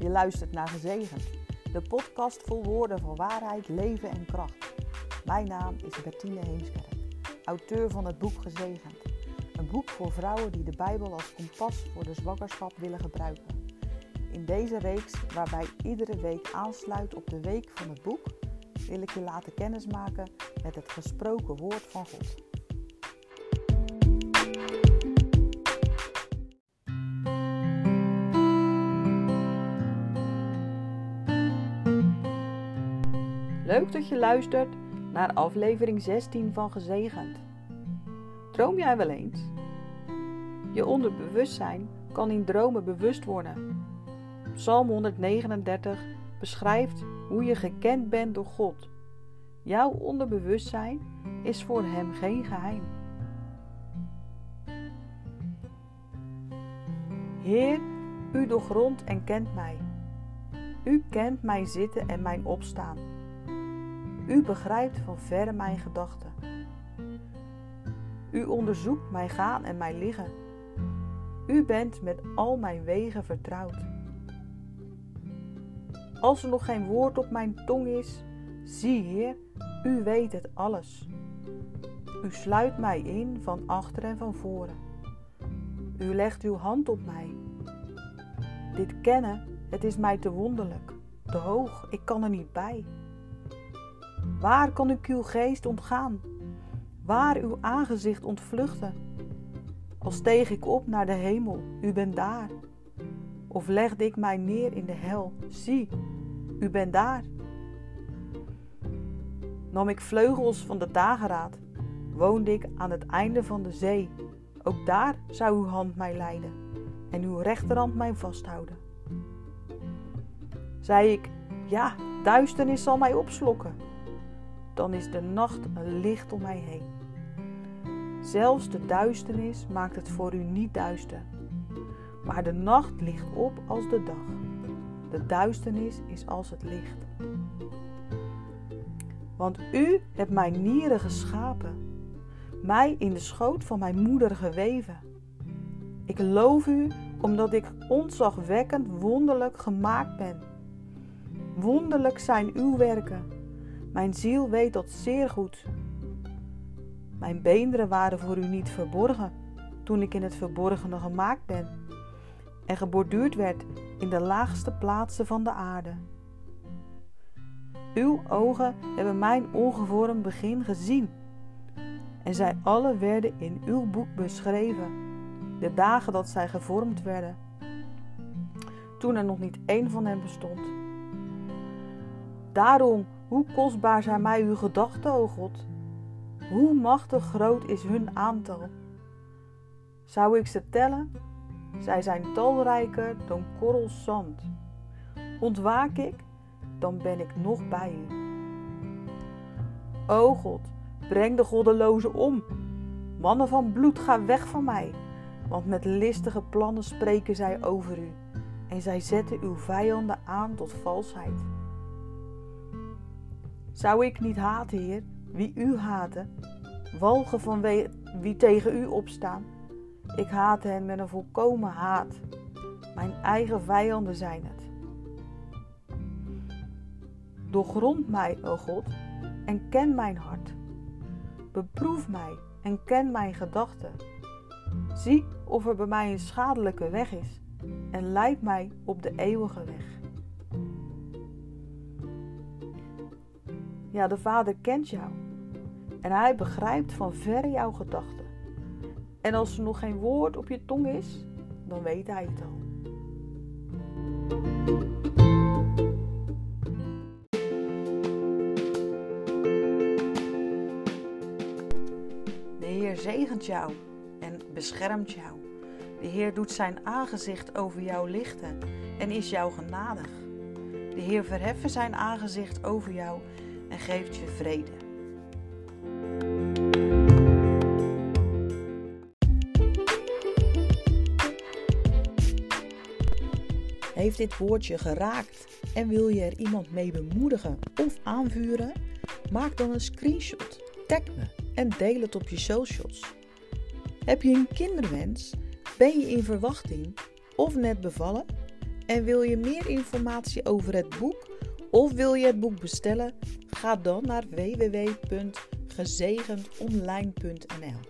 Je luistert naar Gezegend, de podcast vol woorden van waarheid, leven en kracht. Mijn naam is Bertine Heemskerk, auteur van het boek Gezegend. Een boek voor vrouwen die de Bijbel als kompas voor de zwangerschap willen gebruiken. In deze reeks, waarbij iedere week aansluit op de week van het boek, wil ik je laten kennismaken met het gesproken woord van God. Leuk dat je luistert naar aflevering 16 van Gezegend. Droom jij wel eens? Je onderbewustzijn kan in dromen bewust worden. Psalm 139 beschrijft hoe je gekend bent door God. Jouw onderbewustzijn is voor Hem geen geheim. Heer, u doorgrondt en kent mij. U kent mijn zitten en mijn opstaan. U begrijpt van verre mijn gedachten. U onderzoekt mijn gaan en mijn liggen. U bent met al mijn wegen vertrouwd. Als er nog geen woord op mijn tong is, zie Heer, U weet het alles. U sluit mij in van achter en van voren. U legt uw hand op mij. Dit kennen, het is mij te wonderlijk, te hoog, ik kan er niet bij. Waar kan ik uw geest ontgaan? Waar uw aangezicht ontvluchten? Al steeg ik op naar de hemel, u bent daar. Of legde ik mij neer in de hel, zie, u bent daar. Nam ik vleugels van de dageraad, woonde ik aan het einde van de zee. Ook daar zou uw hand mij leiden en uw rechterhand mij vasthouden. Zei ik, ja, duisternis zal mij opslokken dan is de nacht een licht om mij heen. Zelfs de duisternis maakt het voor u niet duister, maar de nacht ligt op als de dag. De duisternis is als het licht. Want u hebt mijn nieren geschapen, mij in de schoot van mijn moeder geweven. Ik loof u omdat ik ontzagwekkend wonderlijk gemaakt ben. Wonderlijk zijn uw werken mijn ziel weet dat zeer goed. Mijn beenderen waren voor u niet verborgen toen ik in het verborgene gemaakt ben en geborduurd werd in de laagste plaatsen van de aarde. Uw ogen hebben mijn ongevormd begin gezien en zij alle werden in uw boek beschreven, de dagen dat zij gevormd werden, toen er nog niet één van hen bestond. Daarom hoe kostbaar zijn mij uw gedachten, o God? Hoe machtig groot is hun aantal? Zou ik ze tellen? Zij zijn talrijker dan korrels zand. Ontwaak ik, dan ben ik nog bij u. O God, breng de goddelozen om. Mannen van bloed, ga weg van mij. Want met listige plannen spreken zij over u. En zij zetten uw vijanden aan tot valsheid. Zou ik niet haten, Heer, wie u haten, walgen van wie tegen u opstaan? Ik haat hen met een volkomen haat. Mijn eigen vijanden zijn het. Doorgrond mij, o God, en ken mijn hart. Beproef mij en ken mijn gedachten. Zie of er bij mij een schadelijke weg is en leid mij op de eeuwige weg. Ja, de Vader kent jou. En hij begrijpt van verre jouw gedachten. En als er nog geen woord op je tong is, dan weet hij het al. De Heer zegent jou en beschermt jou. De Heer doet zijn aangezicht over jou lichten en is jou genadig. De Heer verheffen zijn aangezicht over jou en geeft je vrede. Heeft dit woordje geraakt en wil je er iemand mee bemoedigen of aanvuren? Maak dan een screenshot, tag me en deel het op je socials. Heb je een kinderwens? Ben je in verwachting of net bevallen? En wil je meer informatie over het boek of wil je het boek bestellen? Ga dan naar www.gezegendonline.nl.